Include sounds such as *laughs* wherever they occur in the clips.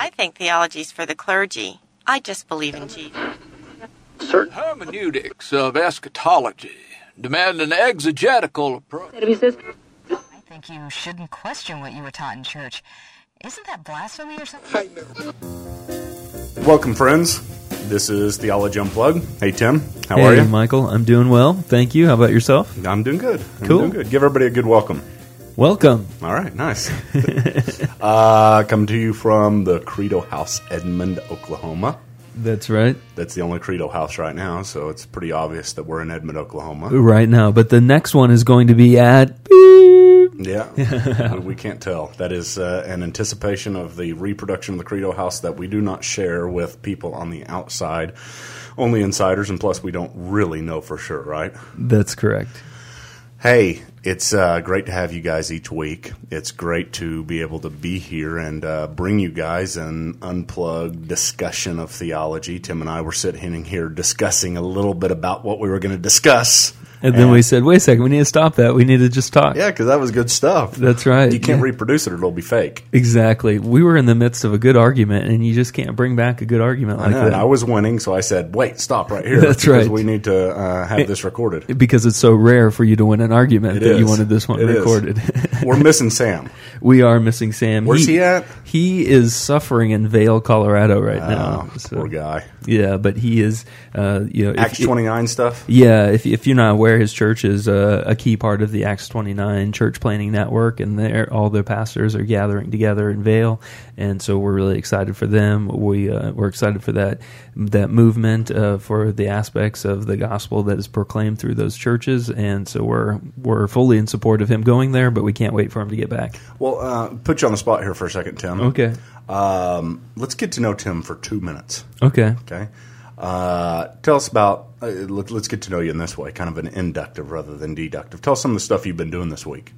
I think theology's for the clergy. I just believe in Jesus. Certain hermeneutics of eschatology demand an exegetical approach. I think you shouldn't question what you were taught in church. Isn't that blasphemy or something? Welcome, friends. This is Theology Unplugged. Hey, Tim. How hey, are you? Michael. I'm doing well. Thank you. How about yourself? I'm doing good. I'm Cool. doing good. Give everybody a good welcome. Welcome. All right, nice. *laughs* uh, come to you from the Credo House, Edmond, Oklahoma. That's right. That's the only Credo house right now, so it's pretty obvious that we're in Edmond, Oklahoma. Right now. But the next one is going to be at. Yeah, *laughs* we can't tell. That is uh, an anticipation of the reproduction of the Credo House that we do not share with people on the outside, only insiders, and plus we don't really know for sure, right? That's correct. Hey, it's uh, great to have you guys each week. It's great to be able to be here and uh, bring you guys an unplugged discussion of theology. Tim and I were sitting here discussing a little bit about what we were going to discuss. And then we said, wait a second, we need to stop that. We need to just talk. Yeah, because that was good stuff. That's right. You can't Yeah. reproduce it; or it'll be fake. Exactly. We were in the midst of a good argument, and you just can't bring back a good argument I like know, and that. I was winning, so I said, "Wait, stop right here." *laughs* That's because right. We need to uh, have this recorded. because it's so rare for you to win an argument It that you wanted this one It recorded. *laughs* *laughs* We're missing Sam. we are missing Sam. Where's he at? He is suffering in Vail, Colorado right now. Oh, So- poor guy. Yeah, but he is, uh, you know, Acts twenty nine stuff. Yeah, if if you're not aware, his church is uh, a key part of the Acts 29 church planting network, and there all the pastors are gathering together in Vail, and so we're really excited for them. We uh, we're excited for that that movement uh, for the aspects of the gospel that is proclaimed through those churches, and so we're we're fully in support of him going there, but we can't wait for him to get back. Well, uh, put you on the spot here for a second, Tim. Okay. Um, let's get to know Tim for two minutes. Okay. Okay. Uh, tell us about. Uh, let, let's get to know you in this way, kind of an inductive rather than deductive. Tell us some of the stuff you've been doing this week.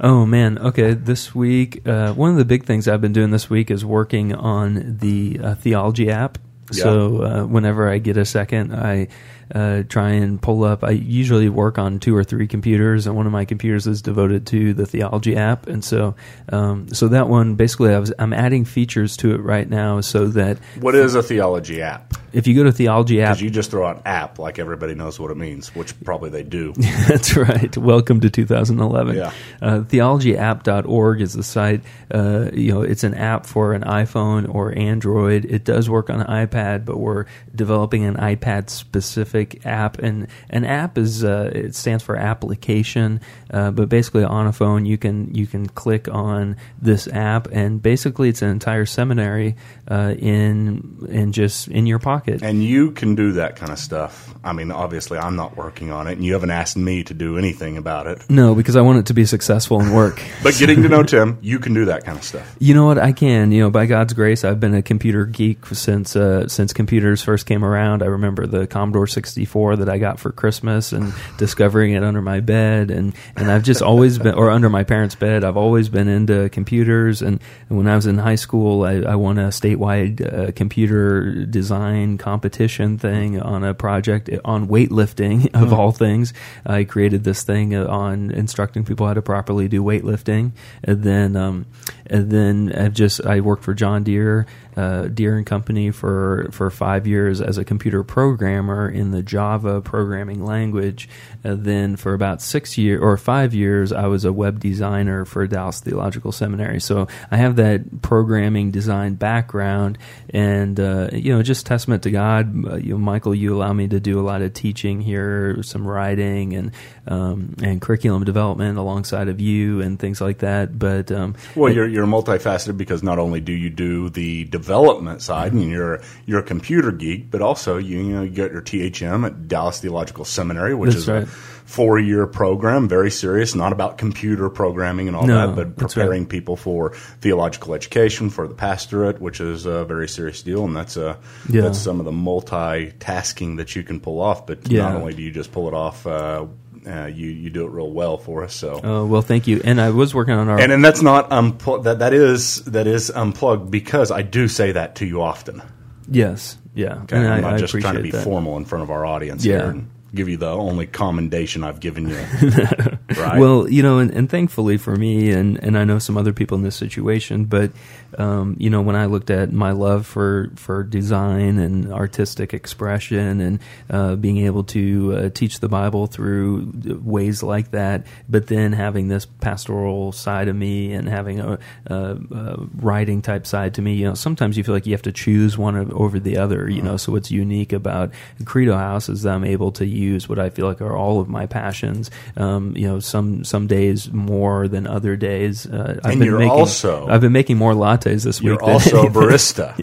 Oh man, okay. This week, uh, one of the big things I've been doing this week is working on the uh, theology app. Yeah. So uh, whenever I get a second, I uh, try and pull up. I usually work on two or three computers, and one of my computers is devoted to the theology app. And so, um, so that one basically, I was, I'm adding features to it right now, so that What is a theology app? if you go to theology app, you just throw out app like everybody knows what it means, which probably they do. *laughs* That's right. Welcome to 2011. Yeah. Uh, theologyapp.org is the site. Uh, you know, it's an app for an iPhone or Android. It does work on iPad, but we're developing an iPad specific app. And an app is uh, it stands for application. Uh, but basically, on a phone, you can you can click on this app, and basically, it's an entire seminary uh, in in just in your pocket. And you can do that kind of stuff. I mean, obviously, I'm not working on it, and you haven't asked me to do anything about it. no, because I want it to be successful and work. *laughs* But getting to know Tim, you can do that kind of stuff. You know what? I can. You know, by God's grace, I've been a computer geek since uh, since computers first came around. I remember the Commodore 64 that I got for Christmas and discovering it under my bed, and and I've just always been, or under my parents' bed. I've always been into computers, and, and when I was in high school, I, I won a statewide uh, computer design competition thing on a project on weightlifting *laughs* of all things. I created this thing on instructing people how to properly do weightlifting, and then um, and then I've just I worked for John Deere, uh, Deere and Company for for five years as a computer programmer in the Java programming language. And then for about six years or five years, I was a web designer for Dallas Theological Seminary. So I have that programming design background, and uh, you know, just testament to God. Uh, you know, Michael, you allow me to do a lot of teaching here, some writing and um, and curriculum development alongside of you and things like that. But um, Well, you're you're multifaceted because not only do you do the development side, and you're you're a computer geek, but also you, you know you get your THM at Dallas Theological Seminary, which That's is right. a four year program, very serious, not about computer programming and all No, that, but that's right. preparing people for theological education for the pastorate, which is a very serious deal, and that's a Yeah. that's some of the multitasking that you can pull off. But Yeah. not only do you just pull it off. Uh, uh, you you do it real well for us. So uh, well, thank you. And I was working on our and and that's not unplugged. That that is that is unplugged because I do say that to you often. yes, yeah. Okay, And I'm I, not I just trying to be that. formal in front of our audience Yeah. here. And give you the only commendation I've given you. *laughs* right? Well, you know, and, and thankfully for me, and, and I know some other people in this situation, but um, you know, when I looked at my love for for design and artistic expression, and uh, being able to uh, teach the Bible through ways like that, but then having this pastoral side of me and having a, a, a writing type side to me, you know, sometimes you feel like you have to choose one over the other. You know, so what's unique about Credo House is that I'm able to use what I feel like are all of my passions. Um, you know, some some days more than other days. Uh, I've And been you're making, also- I've been making more lattes this You're week. than also a *laughs* barista,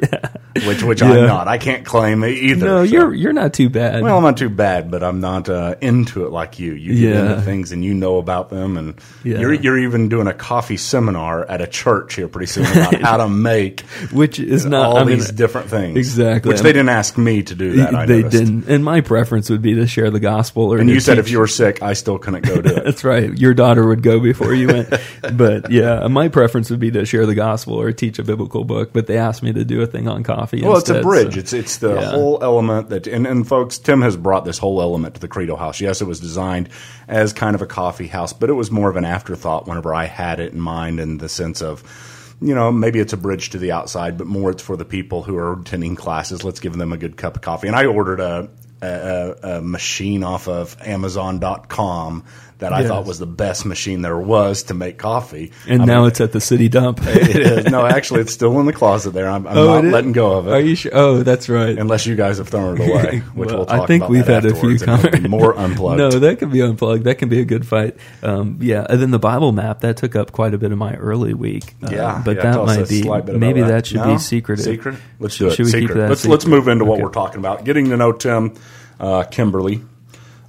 *laughs* which which Yeah. I'm not. I can't claim it either. No, so- you're you're not too bad. Well, I'm not too bad, but I'm not uh, into it like you. You get Yeah. into things and you know about them, and Yeah. you're you're even doing a coffee seminar at a church here pretty soon about *laughs* how to make which is not all I mean, these different things. Exactly. which they didn't ask me to do that. I they didn't. And my preference would be to share the gospel. Or And you said if you were sick, I still couldn't go to it. That's right. Your daughter would go before you went. but yeah, my preference would be to share the gospel or teach a biblical book. But they asked me to do a thing on coffee. Well, it's a bridge. so- It's it's the Yeah. whole element that, and, and folks, Tim has brought this whole element to the Credo House. Yes, it was designed as kind of a coffee house, but it was more of an afterthought whenever I had it in mind, in the sense of, you know, maybe it's a bridge to the outside, but more it's for the people who are attending classes. Let's give them a good cup of coffee. And I ordered a a, a machine off of Amazon.com that I Yes. thought was the best machine there was to make coffee. and I now mean, it's at the city dump. *laughs* it is no, actually, it's still in the closet there. I'm, I'm Oh, not letting go of it Are you sure? Oh, that's right. unless you guys have thrown it away, *laughs* which Well, we'll talk I think we've had a few afterwards, and it'll be comments. more *laughs* unplugged. No, that can be unplugged. That can be a good fight. Um, yeah, and then the Bible map that took up quite a bit of my early week. Uh, yeah, but yeah, that tell us a might be slight bit about maybe that. that should No? be secretive. Secret. Let's do it. Should we secret. keep that? let's let's move into what we're talking about. Getting to know Tim, uh, Kimberley,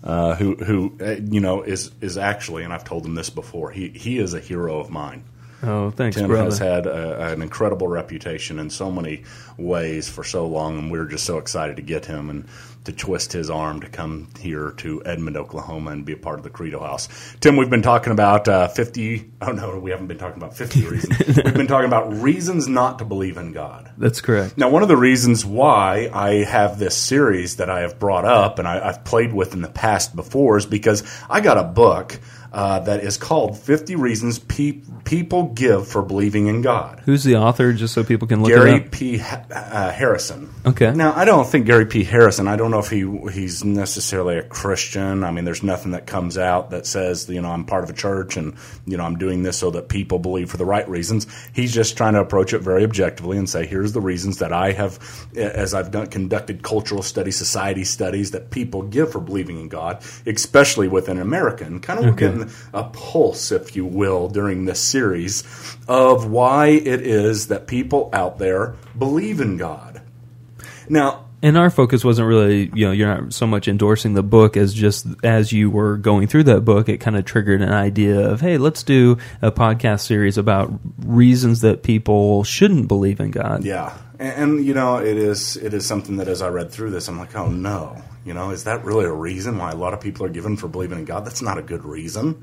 uh, who who uh, you know is is actually, and I've told him this before. He he is a hero of mine. Oh, thanks, Tim brother. has had a, an incredible reputation in so many ways for so long, and we're just so excited to get him and to twist his arm to come here to Edmond, Oklahoma, and be a part of the Credo House. Tim, we've been talking about uh, fifty. Oh no, we haven't been talking about fifty *laughs* reasons. we've been talking about reasons not to believe in God. That's correct. Now, one of the reasons why I have this series that I have brought up and I, I've played with in the past before is because I got a book uh, that is called 50 Reasons Pe- People Give for Believing in God. Who's the author? Just so people can look Gary it up. P. Ha- uh, Harrison. Okay. Now, I don't think Gary P. Harrison. I don't know if he he's necessarily a Christian. I mean, there's nothing that comes out that says you know I'm part of a church and you know I'm doing this so that people believe for the right reasons. He's just trying to approach it very objectively and say here's the reasons that I have, as I've done conducted cultural studies, society studies that people give for believing in God, especially within America, and kind of getting a pulse, if you will, during this series of why it is that people out there believe in God. Now, And our focus wasn't really, you know, you're not so much endorsing the book as just as you were going through that book, it kind of triggered an idea of, hey, let's do a podcast series about reasons that people shouldn't believe in God. yeah, and, and you know, it is it is something that as I read through this, I'm like, oh no, you know, is that really a reason why a lot of people are given for believing in God? That's not a good reason.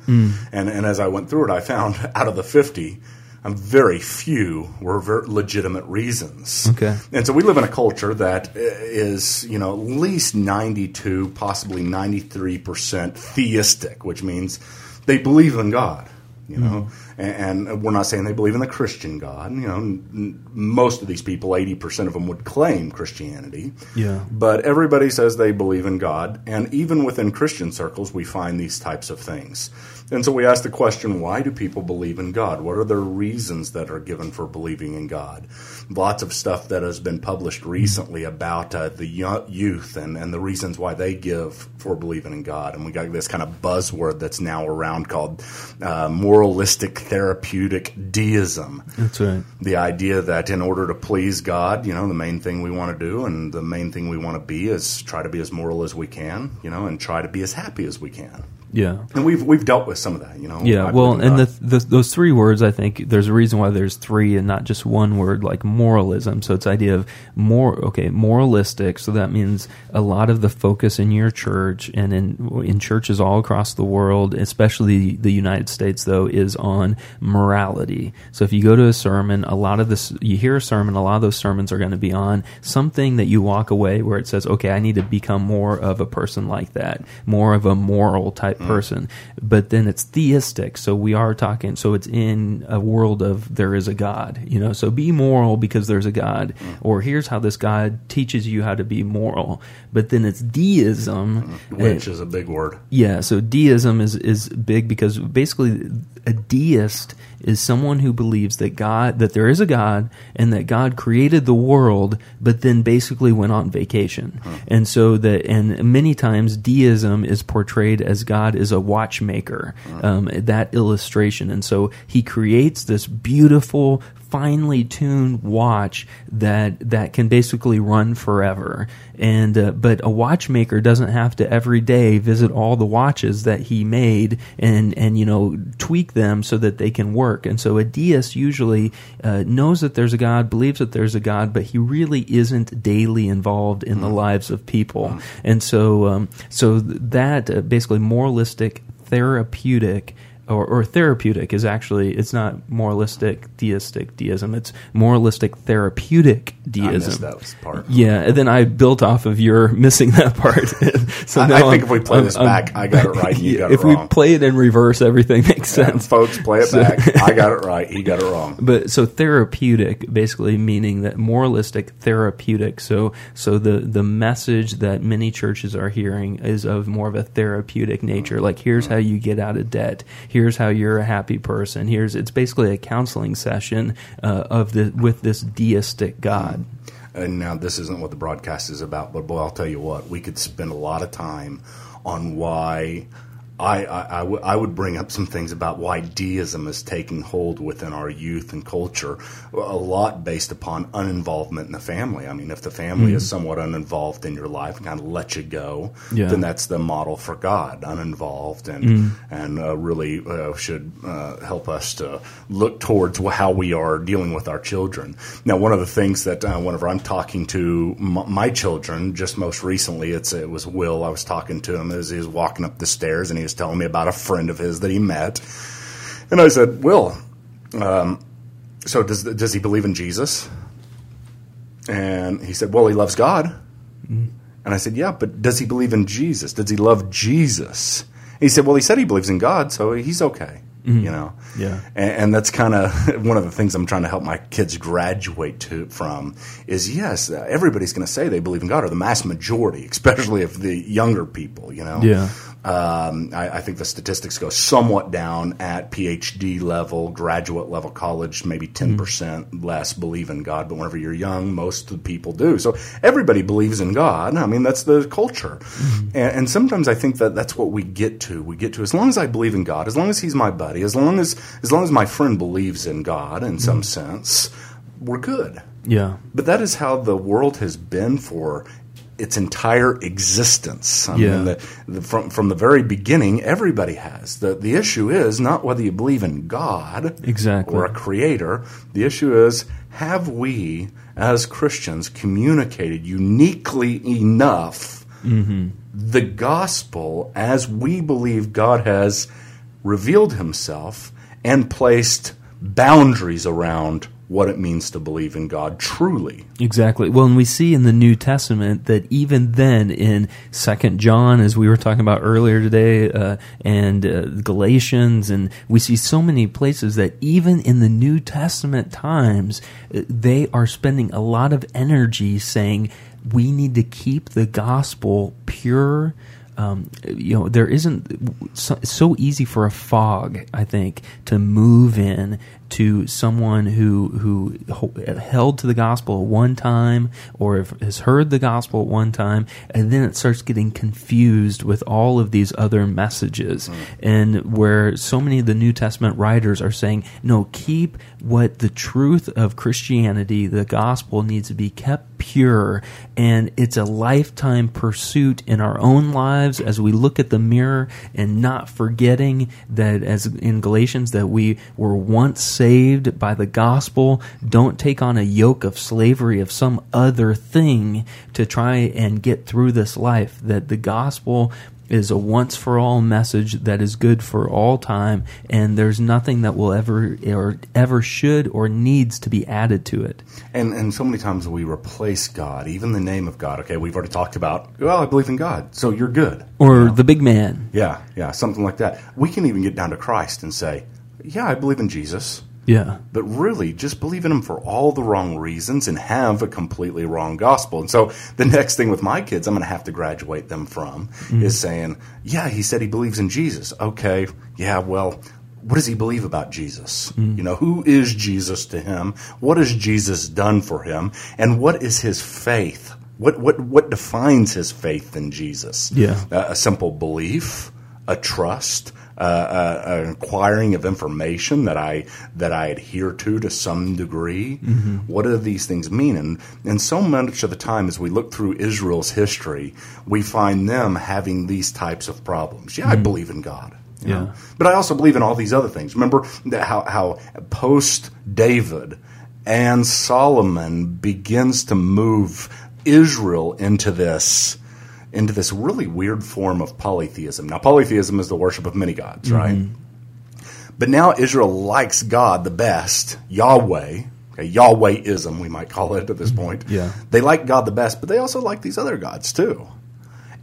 And and as I went through it, I found *laughs* out of the fifty. Um, very few were ver- legitimate reasons. Okay. And so we live in a culture that is, you know, at least 92, possibly 93% theistic, which means they believe in God, you know. And, and we're not saying they believe in the Christian God. You know, n- most of these people, 80% of them would claim Christianity. Yeah. But everybody says they believe in God. And even within Christian circles, we find these types of things. And so we ask the question why do people believe in God? What are the reasons that are given for believing in God? Lots of stuff that has been published recently about uh, the youth and, and the reasons why they give for believing in God. And we got this kind of buzzword that's now around called uh, moralistic therapeutic deism That's right. the idea that in order to please God, you know, the main thing we want to do and the main thing we want to be is try to be as moral as we can, you know, and try to be as happy as we can. Yeah. And we've we've dealt with some of that, you know. Yeah, I well, and the, the those three words, I think there's a reason why there's three and not just one word, like moralism. So it's idea of more, okay, moralistic. So that means a lot of the focus in your church and in in churches all across the world, especially the United States, though, is on morality. So if you go to a sermon, a lot of this, you hear a sermon, a lot of those sermons are going to be on something that you walk away where it says, okay, I need to become more of a person like that, more of a moral type Mm-hmm. person. But then it's theistic. So we are talking, so it's in a world of there is a God, you know, so be moral because there's a God. Mm-hmm. Or here's how this God teaches you how to be moral. But then it's deism. Mm-hmm. which is a big word. Yeah, so deism is is big because basically a deist is someone who believes that God that there is a God and that God created the world but then basically went on vacation. And so that and many times deism is portrayed as God is a watchmaker. Um, that illustration and so he creates this beautiful finely tuned watch that that can basically run forever. And uh, but a watchmaker doesn't have to every day visit all the watches that he made and and you know tweak them so that they can work. And so a deist usually uh, knows that there's a God, believes that there's a God, but he really isn't daily involved in the lives of people. And so um, so that uh, basically moralistic therapeutic or, or therapeutic is actually it's not moralistic theistic deism it's moralistic therapeutic I deism missed that part. yeah and then i built off of your *laughs* missing that part *laughs* so I- I think I'm- if we play I'm- this I'm- back, I got it right you *laughs* got it if we play it in reverse everything makes Yeah, sense folks, play it So- back. I got it right. He got it wrong. but so therapeutic basically meaning that moralistic therapeutic so so the the message that many churches are hearing is of more of a therapeutic nature like here's mm-hmm. how you get out of debt here's how you're a happy person. Here's it's basically a counseling session uh, of the with this deistic god. And now this isn't what the broadcast is about, but boy, I'll tell you what, we could spend a lot of time on why I, I, I, w- I would bring up some things about why deism is taking hold within our youth and culture, a lot based upon uninvolvement in the family. I mean, if the family is somewhat uninvolved in your life and kind of let you go, Yeah. then that's the model for God, uninvolved, and and uh, really uh, should uh, help us to look towards how we are dealing with our children. Now, one of the things that uh, whenever I'm talking to m- my children, just most recently, it's it was Will. I was talking to him as he was walking up the stairs, and he was telling me about a friend of his that he met, and I said, Will. Um, so does does he believe in Jesus? And he said, Well, he loves God. And I said, Yeah, but does he believe in Jesus? Does he love Jesus? And he said, Well, he said he believes in God, so he's okay. You know, Yeah. and, and that's kind of *laughs* one of the things I'm trying to help my kids graduate to from is yes, uh, everybody's going to say they believe in God, or the mass majority, especially if the younger people. You know, Yeah. Um, I, I think the statistics go somewhat down at PhD level, graduate level, college, maybe 10% hmm. percent less believe in God. But whenever you're young, most of the people do. So everybody believes in God. I mean, that's the culture. Hmm. And, and sometimes I think that that's what we get to. We get to, as long as I believe in God, as long as He's my buddy, as long as, as long as my friend believes in God in some hmm. sense, we're good. yeah But that is how the world has been for its entire existence. I Yeah. mean, the, the, from from the very beginning, everybody has. the The issue is not whether you believe in God Exactly. or a creator. The issue is have we, as Christians, communicated uniquely enough Mm-hmm. the gospel as we believe God has revealed Himself and placed boundaries around what it means to believe in God truly. Exactly. Well, and we see in the New Testament that even then, in Second John, as we were talking about earlier today, uh, and uh, Galatians, and we see so many places that even in the New Testament times, uh, they are spending a lot of energy saying we need to keep the gospel pure. Um, you know, there isn't so, so easy for a fog, I think, to move in to someone who who held to the gospel at one time or has heard the gospel at one time, and then it starts getting confused with all of these other messages, mm. and where so many of the New Testament writers are saying, no, keep what the truth of Christianity, the gospel, needs to be kept pure, and it's a lifetime pursuit in our own lives as we look at the mirror and not forgetting that, as in Galatians, that we were once saved by the gospel. Don't take on a yoke of slavery of some other thing to try and get through this life. That the gospel is a once for all message that is good for all time, and there's nothing that will ever or ever should or needs to be added to it. And and so many times we replace God, even the name of God. Okay, we've already talked about. Well, I believe in God, so you're good. Or you know? the big man. Yeah, yeah, something like that. We can even get down to Christ and say, "Yeah, I believe in Jesus." Yeah. But really, just believe in him for all the wrong reasons and have a completely wrong gospel. And so the next thing with my kids, I'm going to have to graduate them from mm-hmm. is saying, yeah, he said he believes in Jesus. Okay. Yeah. Well, what does he believe about Jesus? Mm-hmm. You know, who is Jesus to him? What has Jesus done for him? And what is his faith? What, what, what defines his faith in Jesus? Yeah. Uh, a simple belief, a trust, an acquiring of information that I that I adhere to to some degree. Mm-hmm. What do these things mean? And and so much of the time, as we look through Israel's history, we find them having these types of problems. Yeah, mm-hmm. I believe in God. Yeah, know? but I also believe in all these other things. Remember how how post David and Solomon begins to move Israel into this into this really weird form of polytheism. Now, polytheism is the worship of many gods, mm-hmm. right? But now Israel likes God the best, Yahweh. Okay, Yahwehism, we might call it at this point. Yeah. They like God the best, but they also like these other gods too.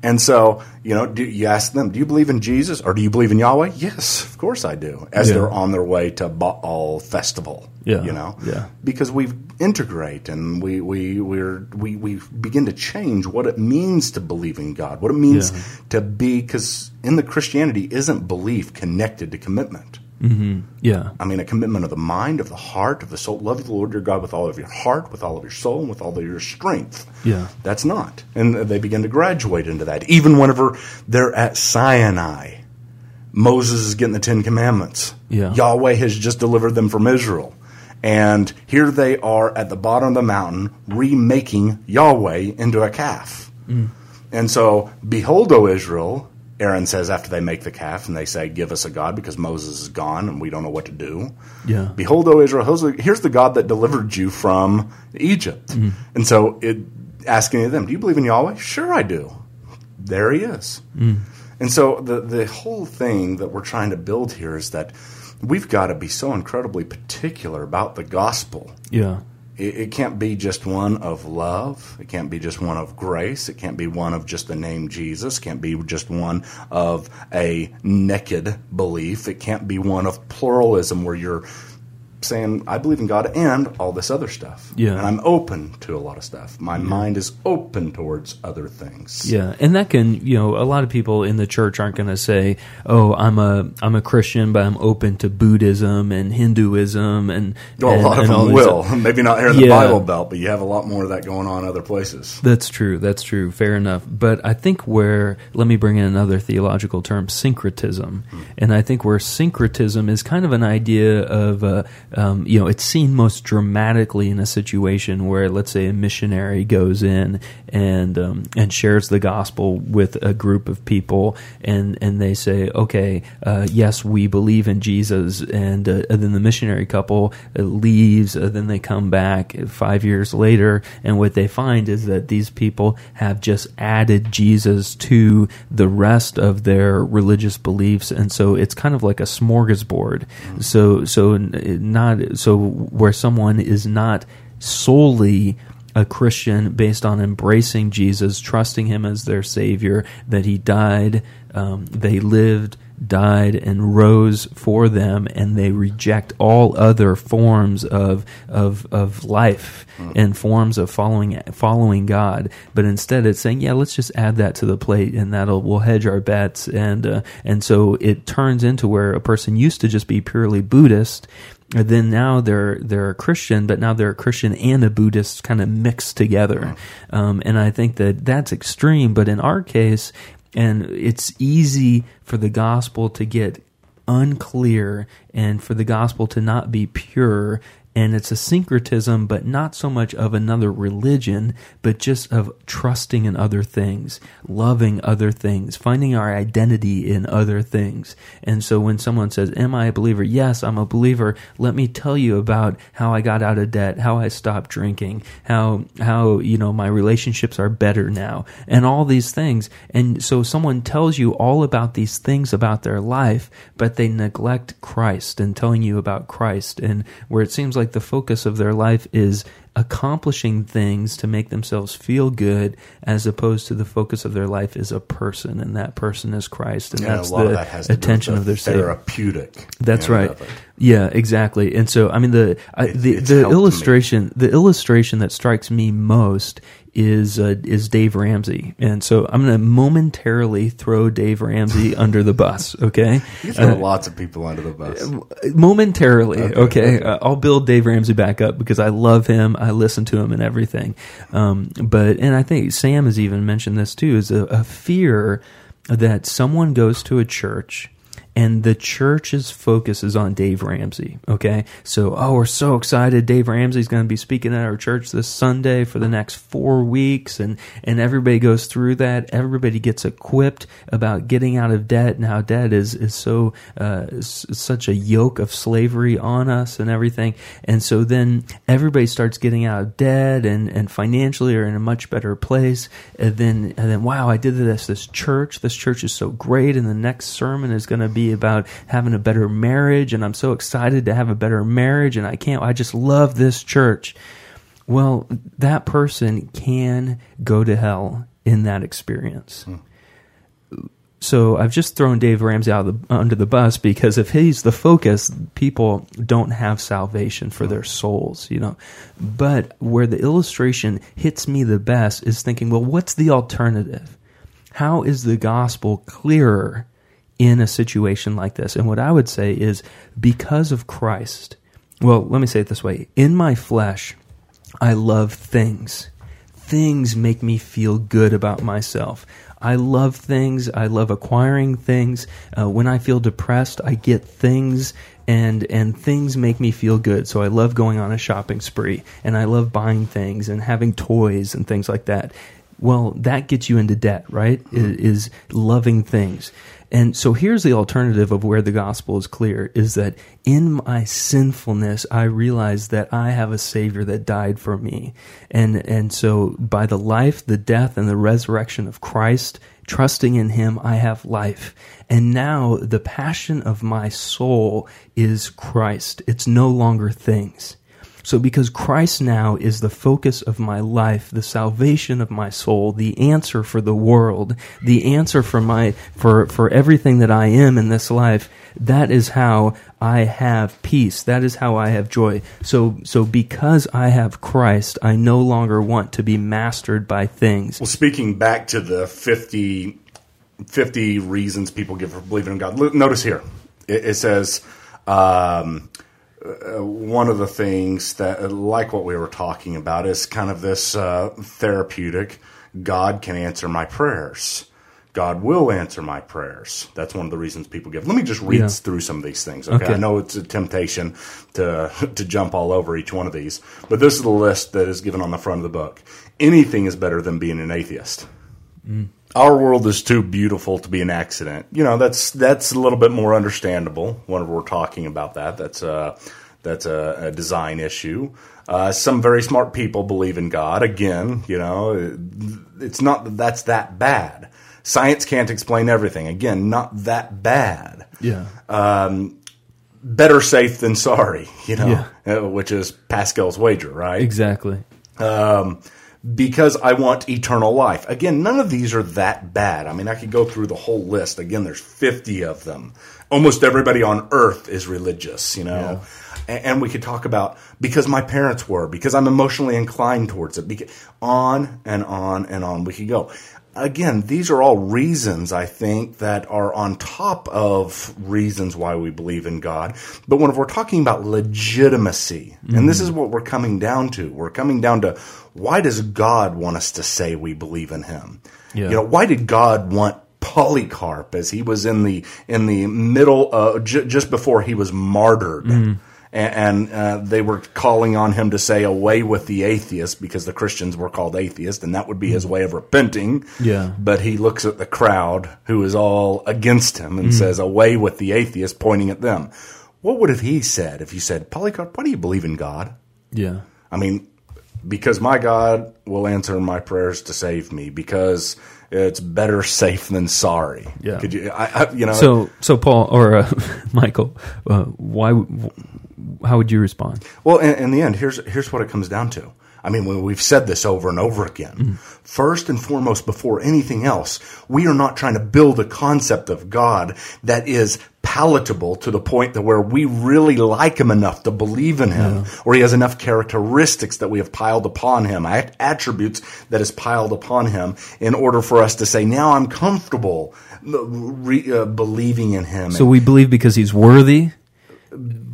And so, you know, do you ask them, do you believe in Jesus or do you believe in Yahweh? Yes, of course I do. As yeah. they're on their way to Baal festival. Yeah. You know? Yeah. Because we integrate and we we we're, we we begin to change what it means to believe in God, what it means yeah. to be because in the Christianity isn't belief connected to commitment. Mm-hmm. Yeah. I mean, a commitment of the mind, of the heart, of the soul. Love the Lord your God with all of your heart, with all of your soul, and with all of your strength. Yeah. That's not. And they begin to graduate into that. Even whenever they're at Sinai, Moses is getting the Ten Commandments. Yeah. Yahweh has just delivered them from Israel. And here they are at the bottom of the mountain remaking Yahweh into a calf. Mm. And so, behold, O Israel, Aaron says after they make the calf and they say, Give us a God because Moses is gone and we don't know what to do. Yeah. Behold, O Israel, here's the God that delivered you from Egypt. Mm. And so it asking them, Do you believe in Yahweh? Sure, I do. There he is. Mm. And so the, the whole thing that we're trying to build here is that we've got to be so incredibly particular about the gospel. Yeah it, it, can't be just one of love. It can't be just one of grace. It can't be one of just the name Jesus. It can't be just one of a naked belief. It can't be one of pluralism where you're saying I believe in God and all this other stuff. Yeah, and I'm open to a lot of stuff. My yeah. mind is open towards other things. Yeah, and that can you know a lot of people in the church aren't going to say, "Oh, I'm a I'm a Christian, but I'm open to Buddhism and Hinduism and." Well, and, a lot of them will. *laughs* Maybe not here in the. Bible Belt, but you have a lot more of that going on other places. That's true. That's true. Fair enough. But I think where let me bring in another theological term, syncretism, hmm. and I think where syncretism is kind of an idea of. Uh, um, you know, it's seen most dramatically in a situation where, let's say, a missionary goes in and um, and shares the gospel with a group of people, and and they say, okay, uh, yes, we believe in Jesus, and, uh, and then the missionary couple uh, leaves, uh, then they come back five years later, and what they find is that these people have just added Jesus to the rest of their religious beliefs, and so it's kind of like a smorgasbord. Mm-hmm. So so not so where someone is not solely a Christian based on embracing Jesus, trusting Him as their Savior, that He died, um, they lived, died, and rose for them, and they reject all other forms of of of life mm. and forms of following following God. But instead, it's saying, yeah, let's just add that to the plate, and that'll we'll hedge our bets, and uh, and so it turns into where a person used to just be purely Buddhist then now they're they're a Christian, but now they're a Christian and a Buddhist kind of mixed together. Um, and I think that that's extreme. But in our case, and it's easy for the gospel to get unclear and for the gospel to not be pure and it's a syncretism, but not so much of another religion, but just of trusting in other things, loving other things, finding our identity in other things. And so when someone says, Am I a believer? Yes, I'm a believer. Let me tell you about how I got out of debt, how I stopped drinking, how, how, you know, my relationships are better now, and all these things. And so someone tells you all about these things about their life, but they neglect Christ and telling you about Christ. And where it seems like like the focus of their life is accomplishing things to make themselves feel good as opposed to the focus of their life is a person and that person is Christ and Yeah, that's a lot the of that attention of their the Savior. therapeutic. That's right. Yeah, exactly. And so, I mean, the I, the the helped me. illustration the illustration that strikes me most is uh, is Dave Ramsey, and so I'm going to momentarily throw Dave Ramsey *laughs* under the bus. Okay, You throw lots of people under the bus. momentarily. Okay, okay. Uh, I'll build Dave Ramsey back up because I love him. I listen to him and everything. Um, but and I think Sam has even mentioned this too: is a, a fear that someone goes to a church. And the church's focus is on Dave Ramsey. Okay. So, oh, we're so excited. Dave Ramsey's going to be speaking at our church this Sunday for the next four weeks. And, and everybody goes through that. Everybody gets equipped about getting out of debt and how debt is, is so, uh, s- such a yoke of slavery on us and everything. And so then everybody starts getting out of debt and, and financially are in a much better place. And then, and then, wow, I did this, this church. This church is so great. And the next sermon is going to be about having a better marriage. And I'm so excited to have a better marriage. And I can't, I just love this church. Well, that person can go to hell in that experience. Hmm. So I've just thrown Dave Ramsey out of the, under the bus because if he's the focus, people don't have salvation for hmm. their souls, you know. But where the illustration hits me the best is thinking, well, what's the alternative? How is the gospel clearer in a situation like this? And what I would say is because of Christ. Well, let me say it this way. In my flesh, I love things. Things make me feel good about myself. I love things. I love acquiring things. Uh, when I feel depressed, I get things, and and things make me feel good. So I love going on a shopping spree, and I love buying things and having toys and things like that. Well, that gets you into debt, right? I- Is loving things. And so here's the alternative of where the gospel is clear is that in my sinfulness, I realize that I have a savior that died for me. And, and so by the life, the death, and the resurrection of Christ, trusting in him, I have life. And now the passion of my soul is Christ. It's no longer things. So, because Christ now is the focus of my life, the salvation of my soul, the answer for the world, the answer for my for for everything that I am in this life, that is how I have peace. That is how I have joy. So, so because I have Christ, I no longer want to be mastered by things. Well, speaking back to the 50, 50 reasons people give for believing in God, notice here it, it says um, uh, one of the things that, like what we were talking about, is kind of this uh, therapeutic. God can answer my prayers. God will answer my prayers. That's one of the reasons people give. Let me just read Yeah. through some of these things. Okay? Okay. I know it's a temptation to *laughs* to jump all over each one of these, but this is the list that is given on the front of the book. Anything is better than being an atheist. Our world is too beautiful to be an accident. You know, that's that's a little bit more understandable whenever we're talking about that. That's a that's a, a design issue. Uh, some very smart people believe in God. Again, you know, it's not that that's that bad. Science can't explain everything. Again, not that bad Yeah. better safe than sorry, you know, Yeah. uh, which is Pascal's wager, right? Exactly. Because I want eternal life. Again, none of these are that bad. I mean, I could go through the whole list. Again, there's 50 of them. Almost everybody on earth is religious, you know. A- And, we could talk about because my parents were, because I'm emotionally inclined towards it, beca- on and on and on we could go. Again, these are all reasons I think that are on top of reasons why we believe in God. But when we're talking about legitimacy, and this is what we're coming down to, we're coming down to why does God want us to say we believe in Him? Yeah. You know, why did God want Polycarp as he was in the in the middle, uh, j- just before he was martyred? Mm-hmm. And, and uh, they were calling on him to say, "Away with the atheists," because the Christians were called atheists, and that would be his way of repenting. Yeah. But he looks at the crowd who is all against him and Mm-hmm. says, Away with the atheists, pointing at them. What would have he said if you said, Polycarp, why do you believe in God? Yeah. I mean, because my God will answer my prayers to save me, because it's better safe than sorry. Yeah. Could you, I, I, you know, So, so Paul or uh, *laughs* Michael, uh, why? How would you respond? Well, in, in the end, here's here's what it comes down to. I mean, we've said this over and over again. First and foremost, before anything else, we are not trying to build a concept of God that is palatable to the point that where we really like him enough to believe in him, or he has enough characteristics that we have piled upon him, attributes that is piled upon him, in order for us to say, now I'm comfortable uh, re, uh, believing in him. So we believe because he's worthy.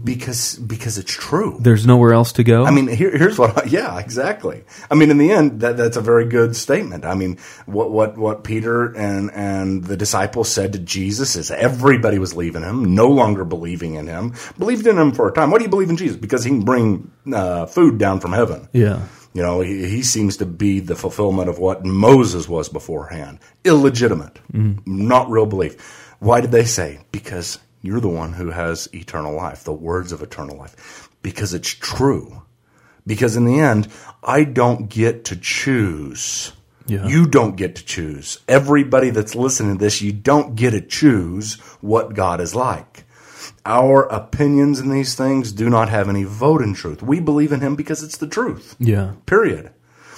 Because because it's true. There's nowhere else to go. I mean, here, here's what. I, yeah, exactly. I mean, in the end, that, that's a very good statement. I mean, what what what Peter and and the disciples said to Jesus is everybody was leaving him, no longer believing in him, believed in him for a time. What do you believe in Jesus? Because he can bring uh, food down from heaven. yeah. You know, he, he seems to be the fulfillment of what Moses was beforehand. Illegitimate, not real belief. Why did they say? Because you're the one who has eternal life, the words of eternal life. Because it's true. Because in the end, I don't get to choose. Yeah. You don't get to choose. Everybody that's listening to this, you don't get to choose what God is like. Our opinions in these things do not have any vote in truth. We believe in Him because it's the truth. Yeah. Period.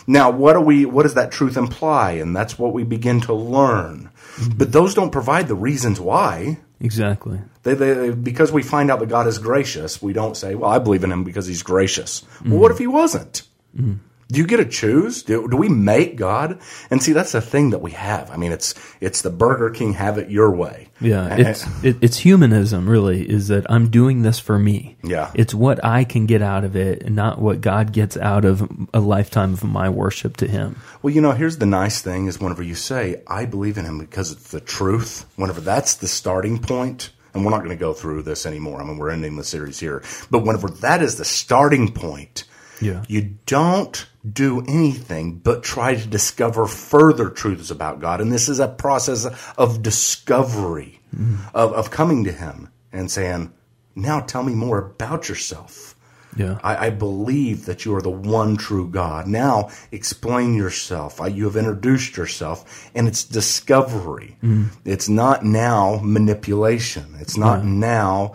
Now, what do we? What does that truth imply? And that's what we begin to learn. Mm-hmm. But those don't provide the reasons why. Exactly. They, they, because we find out that God is gracious, we don't say, "Well, I believe in Him because He's gracious." Well, what if He wasn't? Mm-hmm. Do you get to choose? Do, do we make God? And see, that's the thing that we have. I mean, it's it's the Burger King have it your way. Yeah, it's it, it's humanism really is that I'm doing this for me. Yeah. It's what I can get out of it and not what God gets out of a lifetime of my worship to him. Well, you know, here's the nice thing is whenever you say, I believe in him because it's the truth, whenever that's the starting point, and we're not going to go through this anymore. I mean, we're ending the series here. But whenever that is the starting point, Yeah. you don't do anything but try to discover further truths about God. And this is a process of discovery, mm. of, of coming to him and saying, now tell me more about yourself. Yeah. I, I believe that you are the one true God. Now explain yourself. I, you have introduced yourself, and it's discovery. Mm. It's not now manipulation. It's not now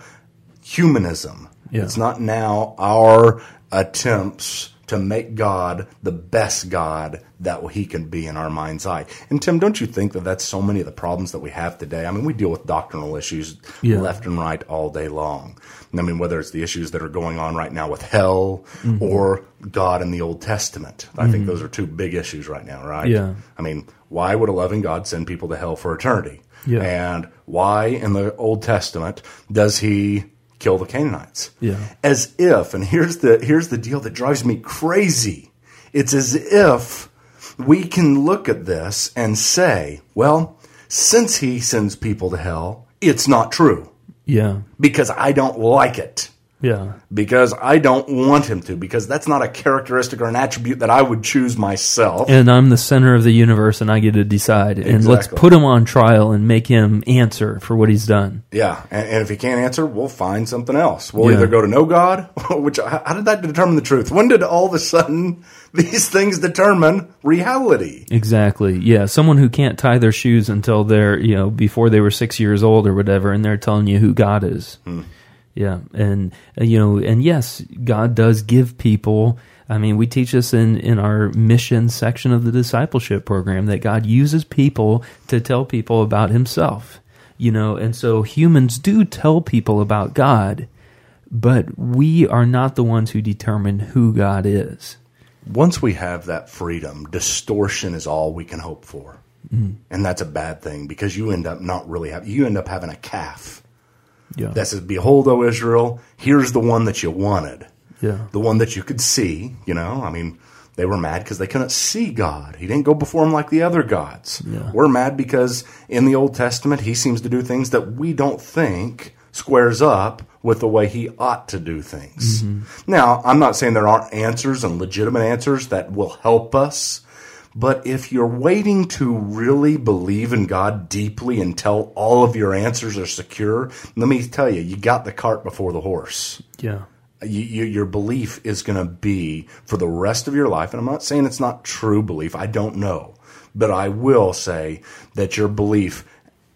humanism. Yeah. It's not now our attempts to make God the best God that he can be in our mind's eye. And Tim, don't you think that that's so many of the problems that we have today? I mean, we deal with doctrinal issues Yeah. left and right all day long. I mean, whether it's the issues that are going on right now with hell mm-hmm. or God in the Old Testament. I think mm-hmm. those are two big issues right now, right? Yeah. I mean, why would a loving God send people to hell for eternity? Yeah. And why in the Old Testament does he kill the Canaanites? Yeah. As if, and here's the here's the deal that drives me crazy. It's as if we can look at this and say, well, since he sends people to hell, it's not true Yeah. because I don't like it. Yeah. Because I don't want him to, because that's not a characteristic or an attribute that I would choose myself. And I'm the center of the universe and I get to decide. And let's put him on trial and make him answer for what he's done. Yeah, and, and if he can't answer, we'll find something else. We'll Yeah. either go to no God, *laughs* which how how did that determine the truth? When did all of a sudden *laughs* these things determine reality? Exactly. Yeah. Someone who can't tie their shoes until they're, you know, before they were six years old or whatever, and they're telling you who God is. Hmm. Yeah. And, uh, you know, and yes, God does give people. I mean, we teach this in, in our mission section of the discipleship program that God uses people to tell people about himself, you know, and so humans do tell people about God, but we are not the ones who determine who God is. Once we have that freedom, distortion is all we can hope for. And that's a bad thing because you end up not really having, you end up having a calf Yeah. that says, Behold, O Israel, here's the one that you wanted. Yeah. The one that you could see, you know, I mean, they were mad because they couldn't see God. He didn't go before them like the other gods. Yeah. We're mad because in the Old Testament, he seems to do things that we don't think squares up with the way he ought to do things. Mm-hmm. Now, I'm not saying there aren't answers and legitimate answers that will help us, but if you're waiting to really believe in God deeply until all of your answers are secure, let me tell you, you got the cart before the horse Yeah. you, you, your belief is going to be for the rest of your life. And I'm not saying it's not true belief. I don't know. But I will say that your belief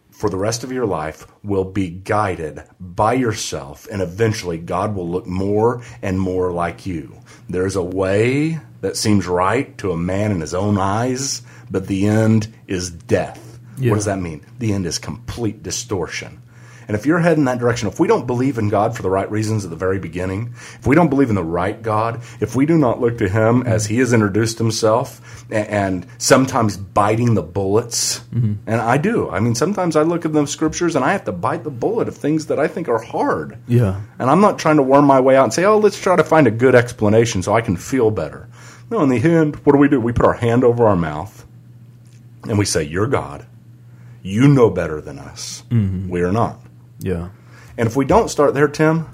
for the rest of your life will be guided by yourself. And eventually, God will look more and more like you. There's a way that seems right to a man in his own eyes, but the end is death. Yeah. What does that mean? The end is complete distortion. And if you're heading that direction, if we don't believe in God for the right reasons at the very beginning, if we don't believe in the right God, if we do not look to Him as He has introduced Himself and, and sometimes biting the bullets, mm-hmm. and I do. I mean, sometimes I look at the scriptures and I have to bite the bullet of things that I think are hard. Yeah. And I'm not trying to worm my way out and say, oh, let's try to find a good explanation so I can feel better. No, in the end, what do we do? We put our hand over our mouth and we say, You're God. You know better than us. Mm-hmm. We are not. Yeah. And if we don't start there, Tim,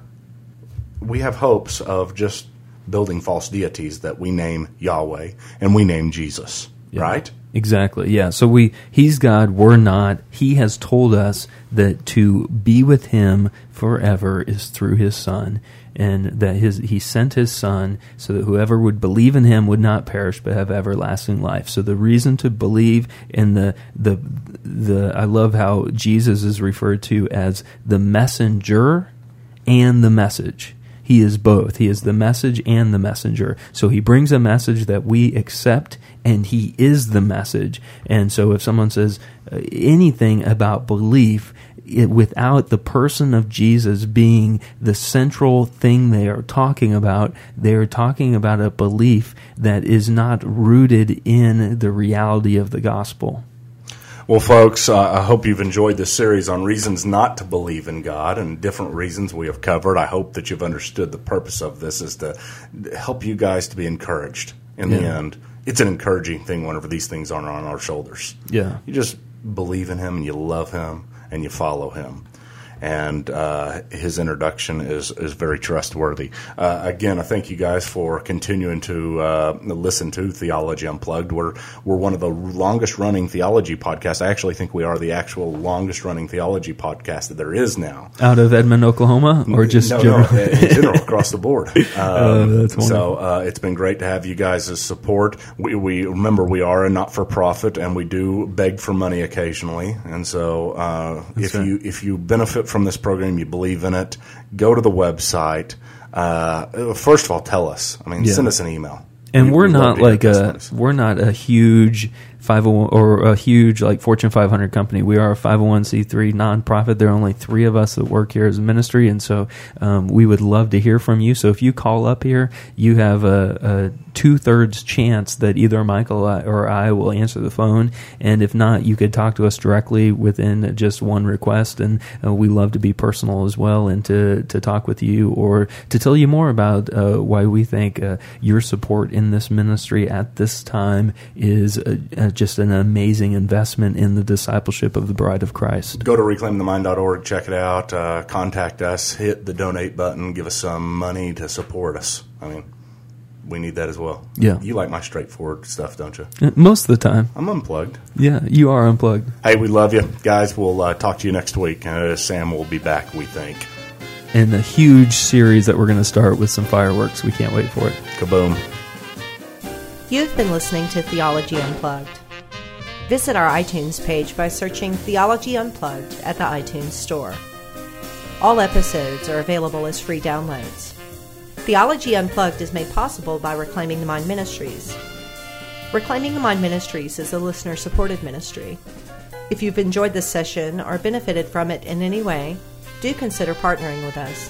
we have hopes of just building false deities that we name Yahweh and we name Jesus, right? Exactly. Yeah. So we he's God, we're not. He has told us that to be with him forever is through his son and that his he sent his son so that whoever would believe in him would not perish but have everlasting life. So the reason to believe in the the the I love how Jesus is referred to as the messenger and the message. He is both. He is the message and the messenger. So he brings a message that we accept, and he is the message. And so if someone says uh, anything about belief, it, without the person of Jesus being the central thing they are talking about, they are talking about a belief that is not rooted in the reality of the gospel. Well, folks, uh, I hope you've enjoyed this series on reasons not to believe in God and different reasons we have covered. I hope that you've understood the purpose of this is to help you guys to be encouraged in the end. It's an encouraging thing whenever these things aren't on our shoulders. Yeah. You just believe in Him and you love Him and you follow Him. And uh, his introduction is, is very trustworthy. Uh, again, I thank you guys for continuing to uh, listen to Theology Unplugged. We're we're one of the longest running theology podcasts. I actually think we are the actual longest running theology podcast that there is now. Out of Edmond, Oklahoma, or just no, general? no, in general *laughs* across the board. Um, that's so uh, it's been great to have you guys' support. We, we remember we are a not for profit, and we do beg for money occasionally. And so uh, if right. you if you benefit from this program, you believe in it, go to the website. Uh, first of all, tell us. I mean, Yeah. send us an email. and We- we're we'd not like a we're not a huge 501 or a huge like Fortune 500 company. We are a 501c3 nonprofit. There are only three of us that work here as a ministry, and so um, we would love to hear from you. So if you call up here, you have a, a two thirds chance that either Michael or I will answer the phone, and if not, you could talk to us directly within just one request. And uh, we love to be personal as well, and to to talk with you or to tell you more about uh, why we think uh, your support in this ministry at this time is uh, uh, just an amazing investment in the discipleship of the bride of Christ. Go to reclaimthemind.org, check it out, uh, contact us, hit the donate button, give us some money to support us. I mean, we need that as well. Yeah. You like my straightforward stuff, don't you? Uh, Most of the time, I'm unplugged. yeah, you are unplugged. Hey, we love you. Guys, we'll uh, talk to you next week. Uh, Sam will be back, we think. And a huge series that we're going to start with some fireworks. We can't wait for it. Kaboom. You've been listening to Theology Unplugged. Visit our iTunes page by searching Theology Unplugged at the iTunes Store. All episodes are available as free downloads. Theology Unplugged is made possible by Reclaiming the Mind Ministries. Reclaiming the Mind Ministries is a listener supported ministry. If you've enjoyed this session or benefited from it in any way, do consider partnering with us.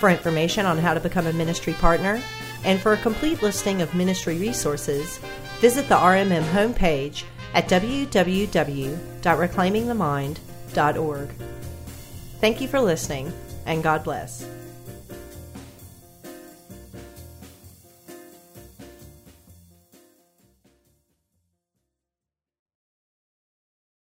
For information on how to become a ministry partner and for a complete listing of ministry resources, visit the RMM homepage at www.reclaimingthemind.org. Thank you for listening, and God bless.